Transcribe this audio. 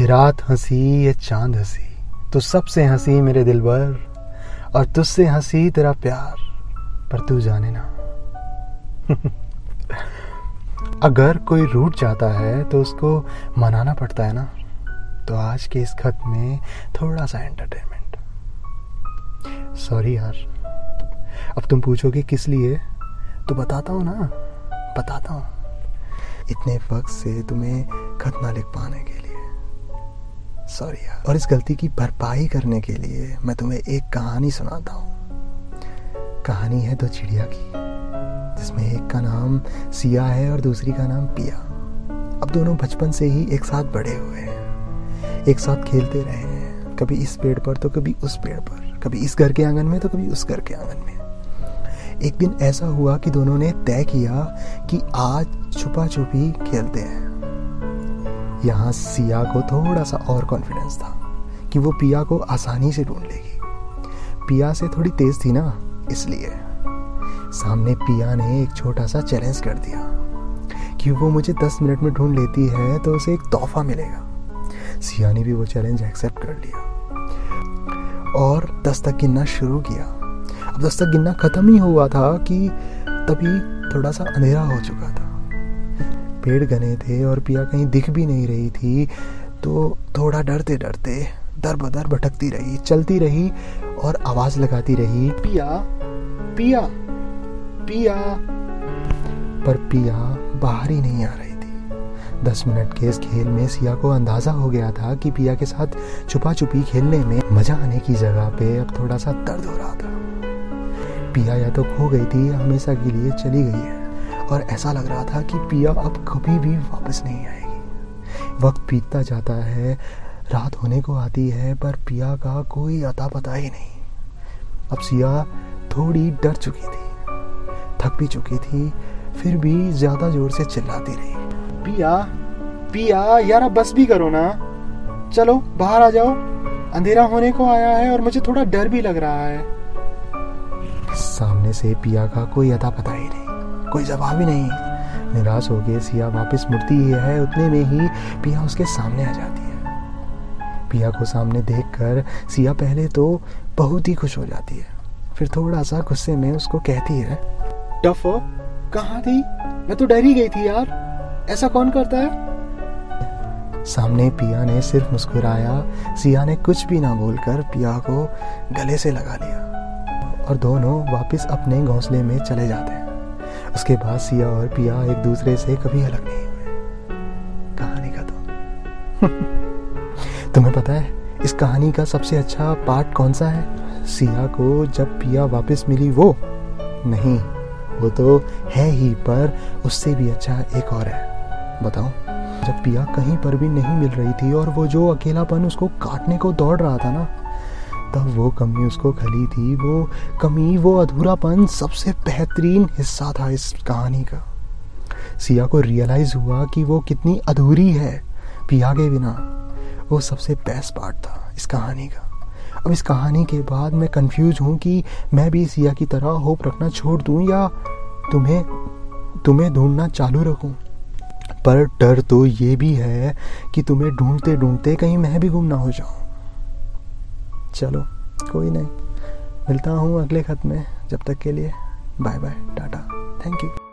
ये रात हँसी, ये चाँद हँसी। तो सबसे हँसी मेरे दिल भर और तुझसे हँसी तेरा प्यार। पर तू जाने ना। अगर कोई रूठ जाता है तो उसको मनाना पड़ता है ना। तो आज के इस खत में थोड़ा सा एंटरटेनमेंट सॉरी यार। अब तुम पूछोगे किस लिए? तो बताता हूँ ना। बताता हूँ। इतने वक्त से तुम्हें खत ना लिख पाने के लिए सॉरी यार। और इस गलती की भरपाई करने के लिए मैं तुम्हें एक कहानी सुनाता हूँ। कहानी है दो चिड़िया की, जिसमें एक का नाम सिया है और दूसरी का नाम पिया। अब दोनों बचपन से ही एक साथ बड़े हुए हैं। एक साथ खेलते रहे हैं। कभी इस पेड़ पर तो कभी उस पेड़ पर। कभी इस घर के आँगन में तो कभी उस घर के आँगन में। एक दिन ऐसा हुआ कि दोनों ने तय किया कि आज छुपा छुपी खेलते हैं। यहाँ सिया को थोड़ा सा और कॉन्फिडेंस था कि वो पिया को आसानी से ढूंढ लेगी। पिया से थोड़ी तेज थी ना, इसलिए। सामने पिया ने एक छोटा सा चैलेंज कर दिया कि वो मुझे दस मिनट में ढूंढ लेती है तो उसे एक तोहफा मिलेगा। सिया ने भी वो चैलेंज एक्सेप्ट कर लिया। और दस तक गिनना शुरू किया। अब दस तक गिनना खत्म ही हुआ था कि तभी थोड़ा सा अंधेरा हो चुका था। पेड़ घने थे और पिया कहीं दिख भी नहीं रही थी तो थोड़ा डरते डरते दर बदर भटकती रही, चलती रही और आवाज़ लगाती रही, पिया पिया पिया। पर पिया बाहर ही नहीं आ रही थी। दस मिनट के इस खेल में सिया को अंदाज़ा हो गया था कि पिया के साथ छुपा छुपी खेलने में मज़ा आने की जगह पे अब थोड़ा सा दर्द हो रहा था। पिया या तो खो गई थी, हमेशा के लिए चली गई है। और ऐसा लग रहा था कि पिया अब कभी भी वापस नहीं आएगी। वक्त बीतता जाता है, रात होने को आती है, पर पिया का कोई अता पता ही नहीं। अब सिया थोड़ी डर चुकी थी, थक भी चुकी थी, फिर भी ज़्यादा ज़ोर से चिल्लाती रही। पिया पिया, यार बस भी करो ना। चलो, बाहर आ जाओ। अंधेरा होने को आया है और मुझे थोड़ा डर भी लग रहा है। सामने से पिया का कोई अता पता ही नहीं। कोई जवाब ही नहीं। निराश हो गए, सिया वापस मुड़ती ही है, उतने में ही पिया उसके सामने आ जाती है। पिया को सामने देखकर सिया पहले तो बहुत ही खुश हो जाती है, फिर थोड़ा सा गुस्से में उसको कहती है, टफ कहाँ थी? मैं तो डर ही गई थी यार। ऐसा कौन करता है? सामने पिया ने सिर्फ़ मुस्कुराया, सिया ने कुछ भी ना बोलकर पिया को गले से लगा लिया और दोनों वापस अपने घोंसले में चले जाते हैं। उसके बाद सिया और पिया एक दूसरे से कभी अलग नहीं हुए। कहानी का तो। तुम्हें पता है, इस कहानी का सबसे अच्छा पार्ट कौन सा है? सिया को जब पिया वापस मिली वो? नहीं, वो तो है ही, पर उससे भी अच्छा एक और है। बताओ, जब पिया कहीं पर भी नहीं मिल रही थी और वो जो अकेलापन उसको काटने को दौड़ रहा था ना तब वो कमी उसको खली थी, वो कमी, वो अधूरापन सबसे बेहतरीन हिस्सा था इस कहानी का। सिया को रियलाइज़ हुआ कि वो कितनी अधूरी है, पिया के बिना। वो सबसे बेस्ट पार्ट था इस कहानी का। अब इस कहानी के बाद मैं कंफ्यूज हूँ कि मैं भी सिया की तरह होप रखना छोड़ दूँ या तुम्हें तुम्हें ढूंढना चालू रखूँ? पर डर तो ये भी है कि तुम्हें ढूंढते ढूंढते कहीं मैं भी गुम ना हो जाऊँ। चलो, कोई नहीं। मिलता हूँ अगले खत में। जब तक के लिए bye bye tata. Thank you